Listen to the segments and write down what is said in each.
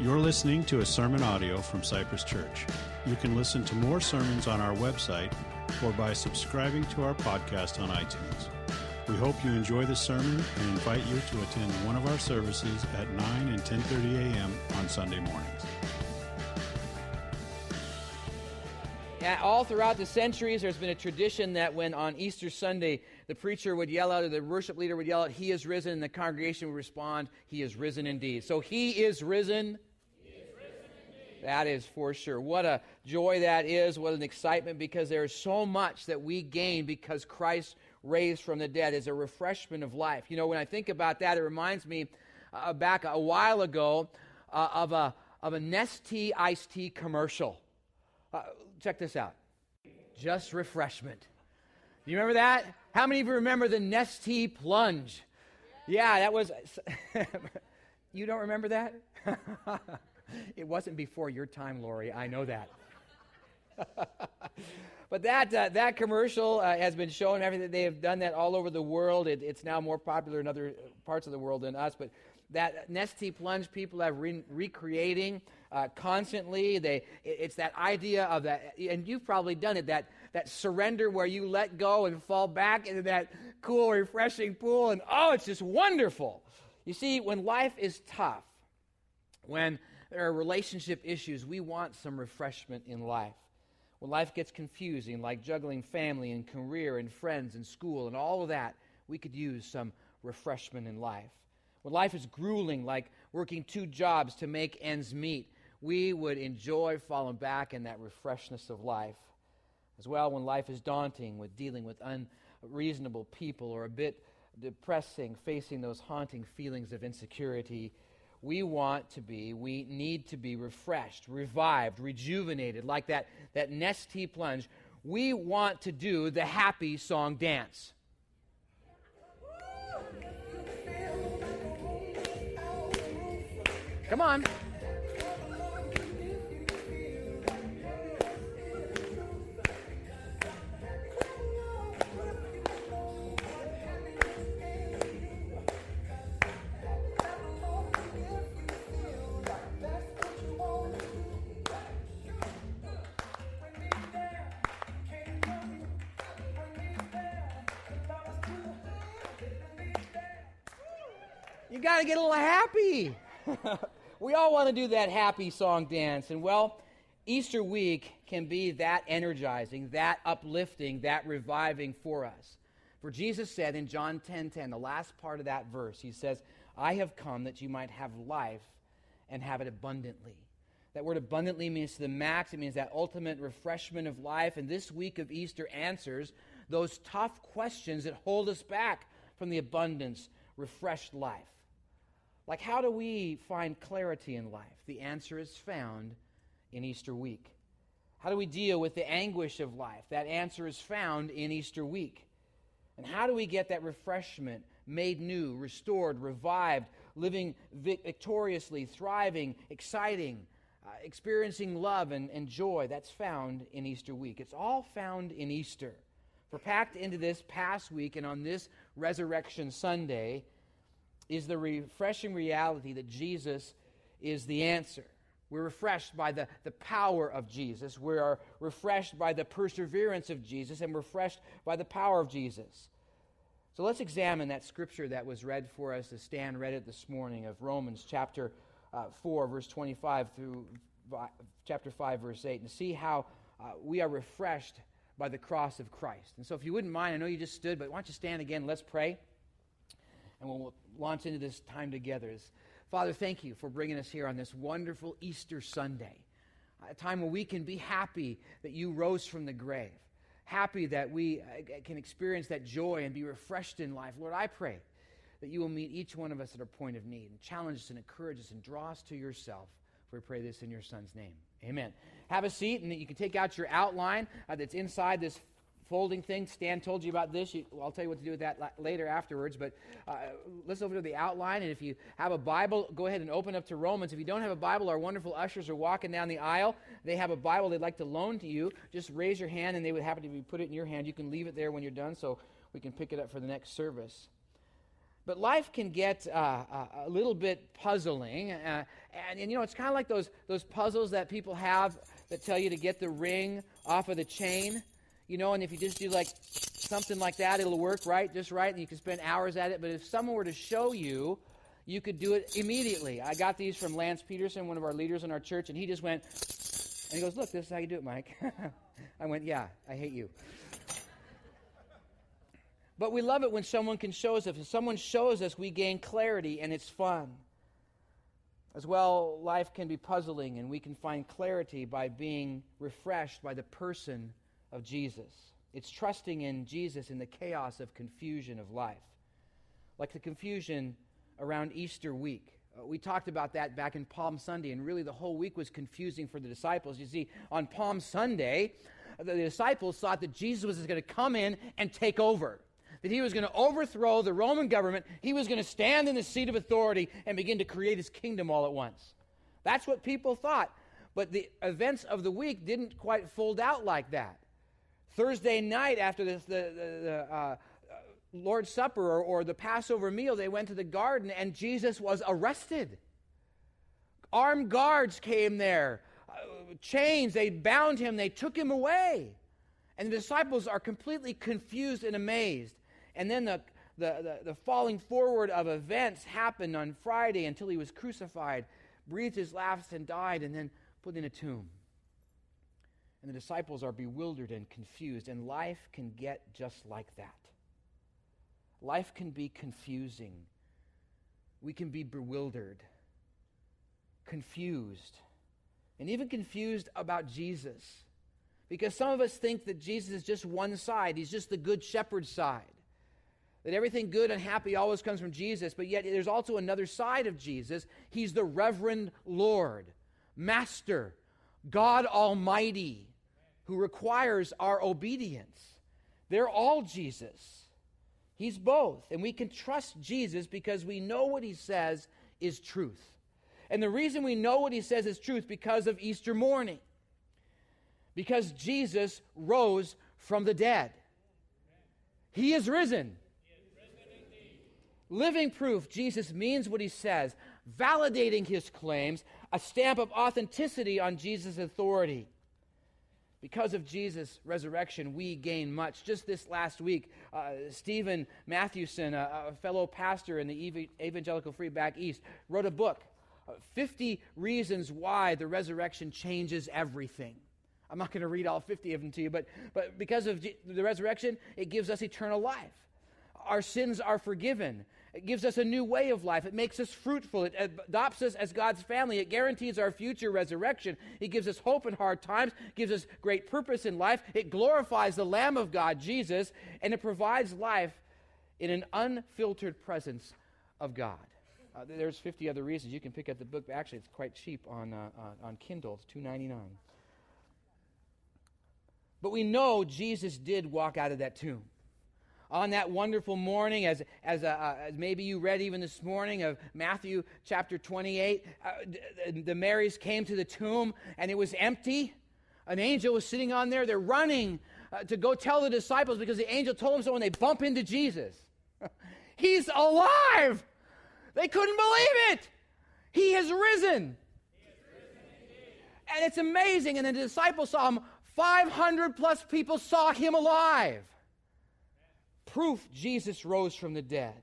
You're listening to a sermon audio from Cypress Church. You can listen to more sermons on our website or by subscribing to our podcast on iTunes. We hope you enjoy the sermon and invite you to attend one of our services at 9 and 10:30 a.m. on Sunday mornings. All throughout the centuries, there's been a tradition that when on Easter Sunday, the preacher would yell out, or the worship leader would yell out, He is risen, and the congregation would respond, He is risen indeed. So He is risen. That is for sure. What a joy that is. What an excitement because there is so much that we gain because Christ raised from the dead is a refreshment of life. You know, when I think about that, it reminds me uh, back a while ago uh, of a of a Nestea iced tea commercial. Uh, check this out. Just refreshment. You remember that? How many of you remember the Nestea plunge? Yeah, that was. you don't remember that? it wasn't before your time, Lori. I know that. but that, uh, that commercial uh, has been shown. Everything they have done that all over the world. It, it's now more popular in other parts of the world than us. But that Nestea plunge, people have re- recreating uh, constantly. They, it, it's that idea of that, and you've probably done it. That that surrender where you let go and fall back into that cool, refreshing pool, and oh, it's just wonderful. You see, when life is tough, when there are relationship issues, we want some refreshment in life. When life gets confusing, like juggling family and career and friends and school and all of that, we could use some refreshment in life. When life is grueling, like working two jobs to make ends meet, we would enjoy falling back in that refreshness of life. As well, when life is daunting with dealing with unreasonable people or a bit depressing, facing those haunting feelings of insecurity, we want to be, we need to be refreshed, revived, rejuvenated, like that, that Nestea plunge. We want to do the happy song dance. Come on. You got to get a little happy. we all want to do that happy song dance. And well, Easter week can be that energizing, that uplifting, that reviving for us. For Jesus said in John 10:10, 10, 10, the last part of that verse, he says, "I have come that you might have life and have it abundantly." That word abundantly means to the max. It means that ultimate refreshment of life. And this week of Easter answers those tough questions that hold us back from the abundance, refreshed life. Like, how do we find clarity in life? The answer is found in Easter week. How do we deal with the anguish of life? That answer is found in Easter week. And how do we get that refreshment made new, restored, revived, living victoriously, thriving, exciting, uh, experiencing love and, and joy? That's found in Easter week. It's all found in Easter. We're packed into this past week and on this Resurrection Sunday is the refreshing reality that Jesus is the answer. We're refreshed by the, the power of Jesus. We are refreshed by the perseverance of Jesus and refreshed by the power of Jesus. So let's examine that scripture that was read for us as Stan read it this morning of Romans chapter uh, 4, verse 25 through chapter 5, verse 8, and see how uh, we are refreshed by the cross of Christ. And so if you wouldn't mind, I know you just stood, but why don't you stand again? Let's pray and when we'll launch into this time together. Father, thank you for bringing us here on this wonderful Easter Sunday, a time where we can be happy that you rose from the grave, happy that we uh, can experience that joy and be refreshed in life. Lord, I pray that you will meet each one of us at our point of need and challenge us and encourage us and draw us to yourself. We pray this in your Son's name. Amen. Have a seat, and you can take out your outline uh, that's inside this folding thing. Stan told you about this. You, well, I'll tell you what to do with that la- later afterwards. But uh, let's over to the outline. And if you have a Bible, go ahead and open up to Romans. If you don't have a Bible, our wonderful ushers are walking down the aisle. They have a Bible they'd like to loan to you. Just raise your hand, and they would happen to be put it in your hand. You can leave it there when you're done, so we can pick it up for the next service. But life can get uh, a little bit puzzling. Uh, and, and, you know, it's kind of like those, those puzzles that people have that tell you to get the ring off of the chain. You know, and if you just do like something like that, it'll work right, just right, and you can spend hours at it. But if someone were to show you, you could do it immediately. I got these from Lance Peterson, one of our leaders in our church, and he just went, and he goes, Look, this is how you do it, Mike. I went, Yeah, I hate you. But we love it when someone can show us. If someone shows us, we gain clarity and it's fun. As well, life can be puzzling and we can find clarity by being refreshed by the person of Jesus. It's trusting in Jesus in the chaos of confusion of life. Like the confusion around Easter week. Uh, we talked about that back in Palm Sunday, and really the whole week was confusing for the disciples. You see, on Palm Sunday, the disciples thought that Jesus was going to come in and take over that he was going to overthrow the Roman government. He was going to stand in the seat of authority and begin to create his kingdom all at once. That's what people thought. But the events of the week didn't quite fold out like that. Thursday night, after this, the, the, the uh, Lord's Supper or, or the Passover meal, they went to the garden and Jesus was arrested. Armed guards came there, uh, chains, they bound him, they took him away. And the disciples are completely confused and amazed. And then the, the, the, the, falling forward of events happened on Friday until he was crucified, breathed his last, and died, and then put in a tomb. And the disciples are bewildered and confused, and life can get just like that. Life can be confusing. We can be bewildered, confused, and even confused about Jesus. Because some of us think that Jesus is just one side, he's just the good shepherd side. That everything good and happy always comes from Jesus, but yet there's also another side of Jesus. He's the Reverend Lord, Master, God Almighty, who requires our obedience. They're all Jesus. He's both. And we can trust Jesus because we know what he says is truth. And the reason we know what he says is truth because of Easter morning. Because Jesus rose from the dead. He is risen living proof Jesus means what he says, validating his claims, a stamp of authenticity on Jesus' authority. Because of Jesus' resurrection, we gain much. Just this last week, uh, Steven Mathewson, a, a, fellow pastor in the Evangelical Free Back East, wrote a book, uh, 50 Reasons Why the Resurrection Changes Everything. I'm not going to read all 50 of them to you, but, but because of G- the resurrection, it gives us eternal life. Our sins are forgiven. It gives us a new way of life. It makes us fruitful. It adopts us as God's family. It guarantees our future resurrection. It gives us hope in hard times, gives us great purpose in life. It glorifies the Lamb of God, Jesus, and it provides life in an unfiltered presence of God. Uh, there's 50 other reasons. You can pick up the book. Actually, it's quite cheap on, uh, uh, on Kindle. It's $2.99. But we know Jesus did walk out of that tomb on that wonderful morning, as, as, uh, uh, as maybe you read even this morning of Matthew chapter 28, uh, the Marys came to the tomb and it was empty. An angel was sitting on there. They're running uh, to go tell the disciples because the angel told them so when they bump into Jesus. He's alive! They couldn't believe it! He has risen. and it's amazing. And the disciples saw him. 500 plus people saw him alive proof Jesus rose from the dead.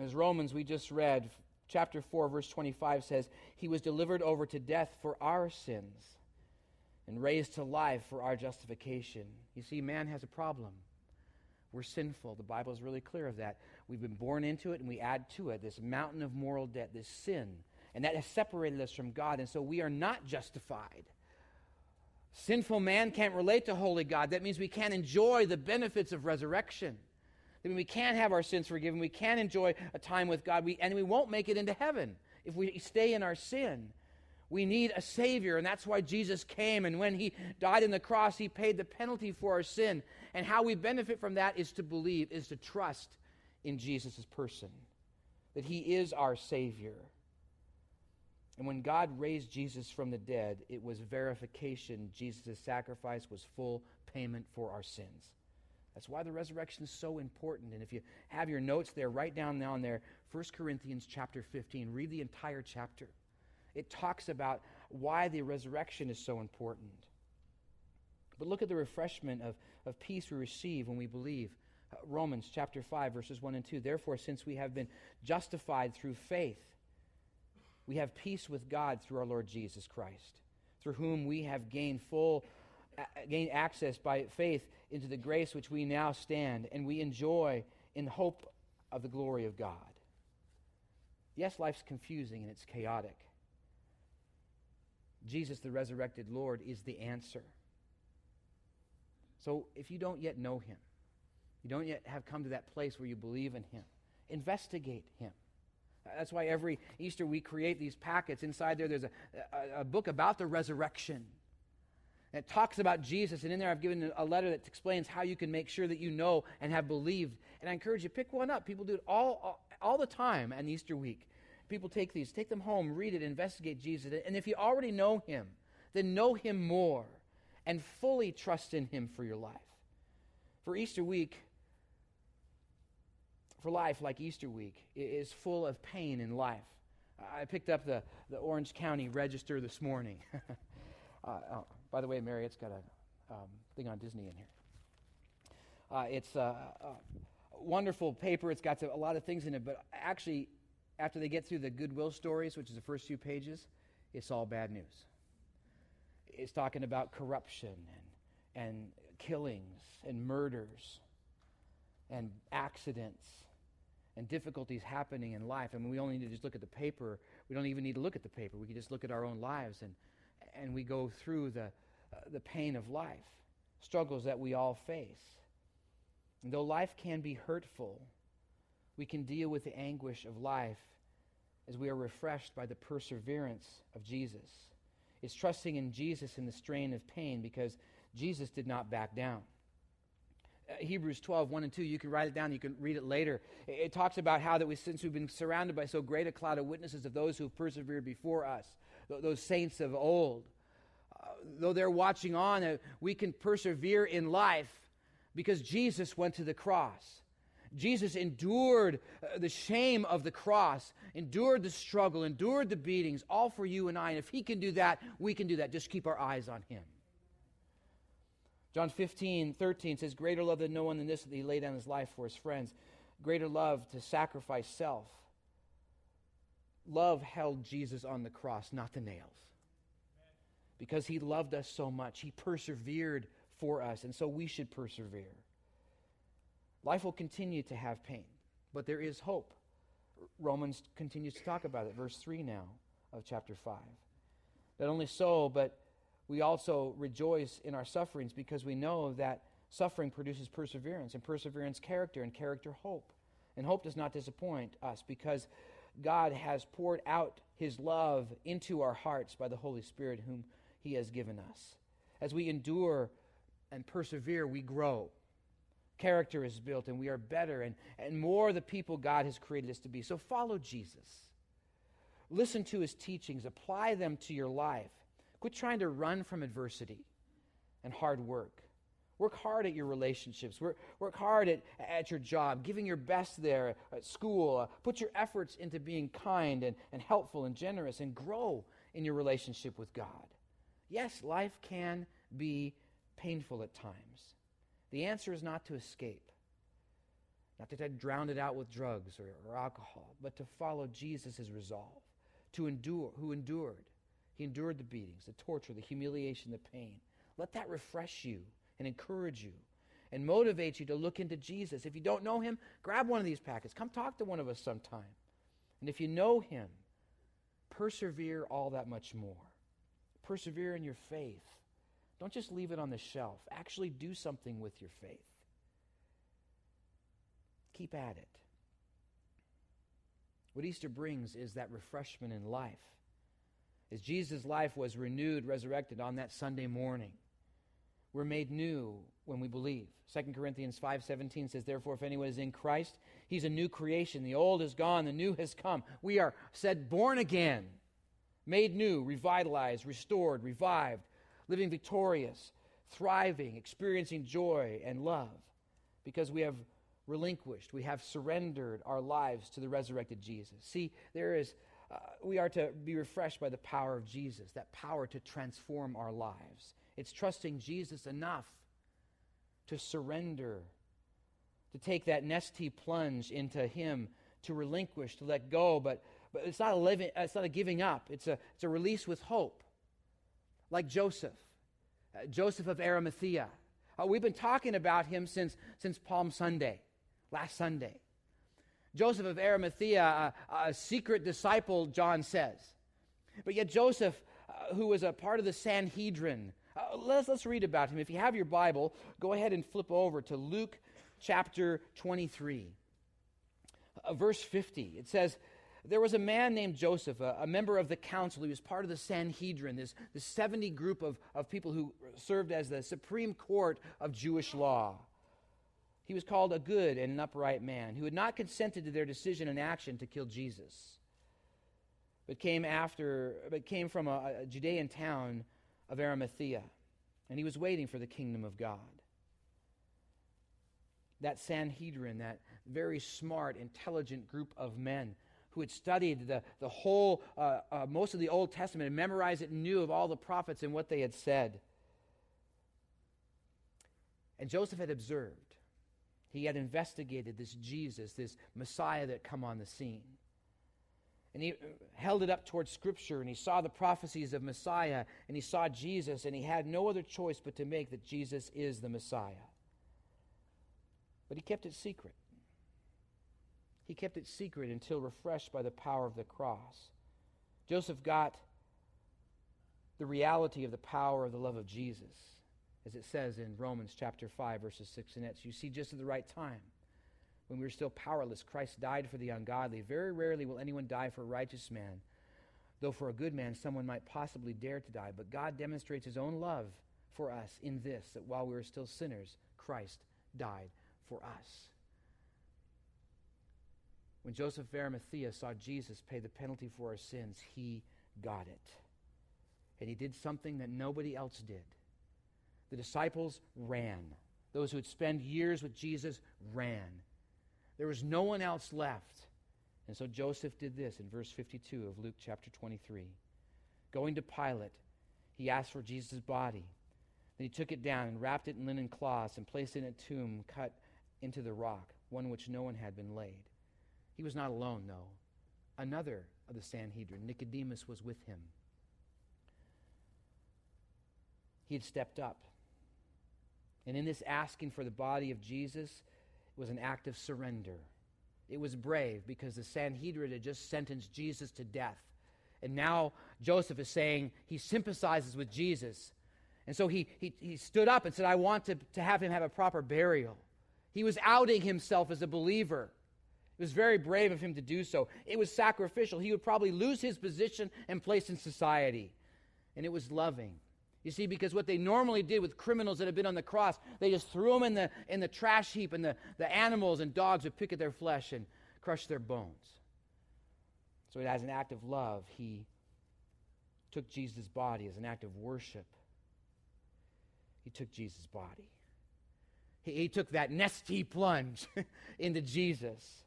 As Romans, we just read, chapter 4, verse 25 says, He was delivered over to death for our sins and raised to life for our justification. You see, man has a problem. We're sinful. The Bible is really clear of that. We've been born into it and we add to it this mountain of moral debt, this sin. And that has separated us from God. And so we are not justified. Sinful man can't relate to holy God. That means we can't enjoy the benefits of resurrection. That means we can't have our sins forgiven. We can't enjoy a time with God. We, and we won't make it into heaven if we stay in our sin. We need a Savior, and that's why Jesus came. And when He died on the cross, He paid the penalty for our sin. And how we benefit from that is to believe, is to trust in Jesus' person, that He is our Savior. And when God raised Jesus from the dead, it was verification Jesus' sacrifice was full payment for our sins. That's why the resurrection is so important. And if you have your notes there, write down down there 1 Corinthians chapter 15. Read the entire chapter. It talks about why the resurrection is so important. But look at the refreshment of, of peace we receive when we believe. Uh, Romans chapter 5, verses 1 and 2. Therefore, since we have been justified through faith, we have peace with God through our Lord Jesus Christ, through whom we have gained full gained access by faith into the grace which we now stand and we enjoy in hope of the glory of God. Yes, life's confusing and it's chaotic. Jesus, the resurrected Lord, is the answer. So if you don't yet know him, you don't yet have come to that place where you believe in him, investigate him. That's why every Easter we create these packets. Inside there, there's a, a, a book about the resurrection. It talks about Jesus, and in there I've given a letter that explains how you can make sure that you know and have believed. And I encourage you, pick one up. People do it all, all, all the time on Easter week. People take these, take them home, read it, investigate Jesus. And if you already know him, then know him more and fully trust in him for your life. For Easter week, for life like Easter week, is full of pain in life. I picked up the, the Orange County Register this morning. uh, oh, by the way, Marriott's got a um, thing on Disney in here. Uh, it's a, a, wonderful paper. It's got a lot of things in it, but actually, after they get through the goodwill stories, which is the first few pages, it's all bad news. It's talking about corruption and, and killings and murders and accidents and difficulties happening in life. I mean, we only need to just look at the paper. We don't even need to look at the paper. We can just look at our own lives and, and we go through the, uh, the pain of life, struggles that we all face. And though life can be hurtful, we can deal with the anguish of life as we are refreshed by the perseverance of Jesus. It's trusting in Jesus in the strain of pain because Jesus did not back down. Uh, Hebrews 12, 1 and 2, you can write it down, you can read it later. It, it talks about how that we, since we've been surrounded by so great a cloud of witnesses of those who have persevered before us, th- those saints of old, uh, though they're watching on, uh, we can persevere in life because Jesus went to the cross. Jesus endured uh, the shame of the cross, endured the struggle, endured the beatings, all for you and I. And if he can do that, we can do that. Just keep our eyes on him. John 15, 13 says, Greater love than no one than this, that he laid down his life for his friends. Greater love to sacrifice self. Love held Jesus on the cross, not the nails. Because he loved us so much, he persevered for us, and so we should persevere. Life will continue to have pain, but there is hope. Romans continues to talk about it, verse 3 now of chapter 5. Not only so, but we also rejoice in our sufferings because we know that suffering produces perseverance, and perseverance, character, and character, hope. And hope does not disappoint us because God has poured out his love into our hearts by the Holy Spirit, whom he has given us. As we endure and persevere, we grow character is built and we are better and, and more the people God has created us to be. So follow Jesus. Listen to his teachings, apply them to your life. Quit trying to run from adversity and hard work. Work hard at your relationships. Work, work hard at, at your job, giving your best there at school. Uh, put your efforts into being kind and, and helpful and generous and grow in your relationship with God. Yes, life can be painful at times. The answer is not to escape, not to drown it out with drugs or, or alcohol, but to follow Jesus' resolve, to endure, who endured. He endured the beatings, the torture, the humiliation, the pain. Let that refresh you and encourage you and motivate you to look into Jesus. If you don't know him, grab one of these packets. Come talk to one of us sometime. And if you know him, persevere all that much more. Persevere in your faith. Don't just leave it on the shelf. Actually, do something with your faith. Keep at it. What Easter brings is that refreshment in life. As Jesus' life was renewed, resurrected on that Sunday morning, we're made new when we believe. 2 Corinthians 5:17 says, "Therefore if anyone is in Christ, he's a new creation. The old is gone, the new has come. We are said born again, made new, revitalized, restored, revived, living victorious, thriving, experiencing joy and love. because we have relinquished, we have surrendered our lives to the resurrected Jesus. See, there is, uh, we are to be refreshed by the power of Jesus, that power to transform our lives. It's trusting Jesus enough to surrender, to take that Nestea plunge into Him, to relinquish, to let go. But, but it's, not a living, it's not a giving up, it's a, it's a release with hope, like Joseph, uh, Joseph of Arimathea. Uh, we've been talking about him since, since Palm Sunday last Sunday. Joseph of Arimathea, a, a secret disciple, John says. But yet, Joseph, uh, who was a part of the Sanhedrin, uh, let's, let's read about him. If you have your Bible, go ahead and flip over to Luke chapter 23, uh, verse 50. It says, There was a man named Joseph, a, a, member of the council. He was part of the Sanhedrin, this, this 70 group of, of people who served as the supreme court of Jewish law. He was called a good and an upright man who had not consented to their decision and action to kill Jesus, but came after, but came from a, a Judean town of Arimathea, and he was waiting for the kingdom of God. That Sanhedrin, that very smart, intelligent group of men who had studied the, the whole, uh, uh, most of the Old Testament and memorized it and knew of all the prophets and what they had said. And Joseph had observed he had investigated this Jesus, this Messiah that come on the scene. And he held it up towards Scripture, and he saw the prophecies of Messiah, and he saw Jesus, and he had no other choice but to make that Jesus is the Messiah. But he kept it secret. He kept it secret until refreshed by the power of the cross. Joseph got the reality of the power of the love of Jesus as it says in Romans chapter 5, verses 6 and 8. You see, just at the right time, when we were still powerless, Christ died for the ungodly. Very rarely will anyone die for a righteous man, though for a good man someone might possibly dare to die. But God demonstrates his own love for us in this, that while we were still sinners, Christ died for us. When Joseph of Arimathea saw Jesus pay the penalty for our sins, he got it. And he did something that nobody else did. The disciples ran. Those who had spent years with Jesus ran. There was no one else left. And so Joseph did this in verse 52 of Luke chapter 23. Going to Pilate, he asked for Jesus' body. Then he took it down and wrapped it in linen cloths and placed it in a tomb cut into the rock, one which no one had been laid. He was not alone, though. Another of the Sanhedrin, Nicodemus, was with him. He had stepped up and in this asking for the body of Jesus, was an act of surrender. It was brave because the Sanhedrin had just sentenced Jesus to death. And now Joseph is saying he sympathizes with Jesus. And so he, he, he stood up and said, I want to, to have him have a proper burial. He was outing himself as a believer. It was very brave of him to do so. It was sacrificial. He would probably lose his position and place in society. And it was loving. You see, because what they normally did with criminals that had been on the cross, they just threw them in the, in the trash heap, and the, the animals and dogs would pick at their flesh and crush their bones. So, as an act of love, he took Jesus' body as an act of worship. He took Jesus' body. He, he took that Nestea plunge into Jesus.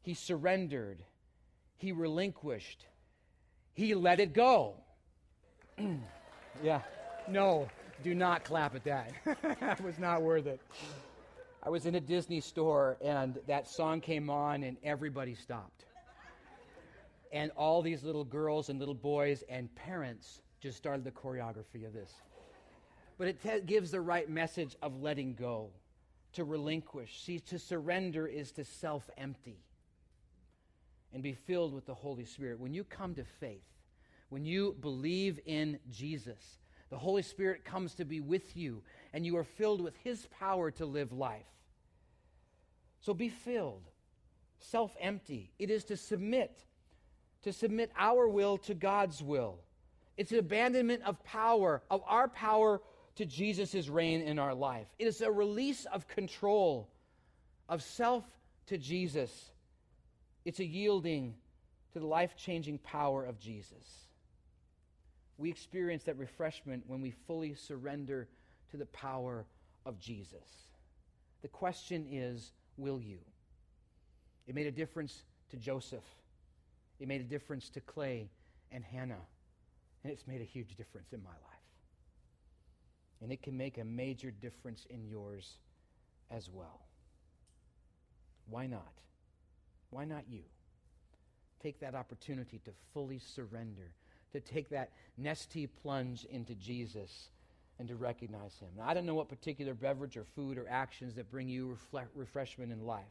He surrendered. He relinquished. He let it go. Yeah. No, do not clap at that. that was not worth it. I was in a Disney store and that song came on and everybody stopped. And all these little girls and little boys and parents just started the choreography of this. But it te- gives the right message of letting go, to relinquish. See, to surrender is to self empty and be filled with the Holy Spirit. When you come to faith, when you believe in Jesus, the Holy Spirit comes to be with you, and you are filled with His power to live life. So be filled, self empty. It is to submit, to submit our will to God's will. It's an abandonment of power, of our power to Jesus' reign in our life. It is a release of control, of self to Jesus. It's a yielding to the life changing power of Jesus. We experience that refreshment when we fully surrender to the power of Jesus. The question is, will you? It made a difference to Joseph. It made a difference to Clay and Hannah. And it's made a huge difference in my life. And it can make a major difference in yours as well. Why not? Why not you? Take that opportunity to fully surrender, to take that Nestea plunge into Jesus and to recognize Him. Now, I don't know what particular beverage or food or actions that bring you refle- refreshment in life.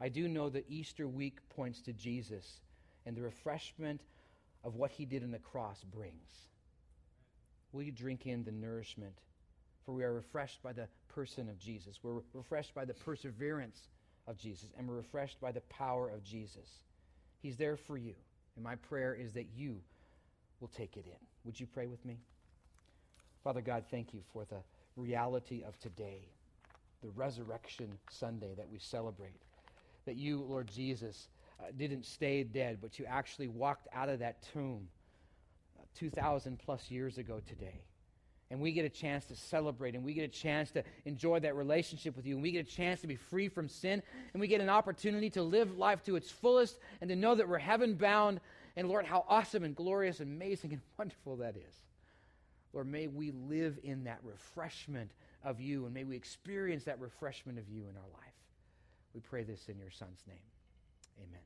I do know that Easter week points to Jesus and the refreshment of what He did on the cross brings. Will you drink in the nourishment? For we are refreshed by the person of Jesus. We're refreshed by the perseverance of Jesus, and we're refreshed by the power of Jesus. He's there for you. And my prayer is that you will take it in. Would you pray with me? Father God, thank you for the reality of today, the Resurrection Sunday that we celebrate. That you, Lord Jesus, uh, didn't stay dead, but you actually walked out of that tomb uh, 2,000 plus years ago today. And we get a chance to celebrate, and we get a chance to enjoy that relationship with you, and we get a chance to be free from sin, and we get an opportunity to live life to its fullest and to know that we're heaven bound. And Lord, how awesome and glorious and amazing and wonderful that is. Lord, may we live in that refreshment of you, and may we experience that refreshment of you in our life. We pray this in your Son's name. Amen.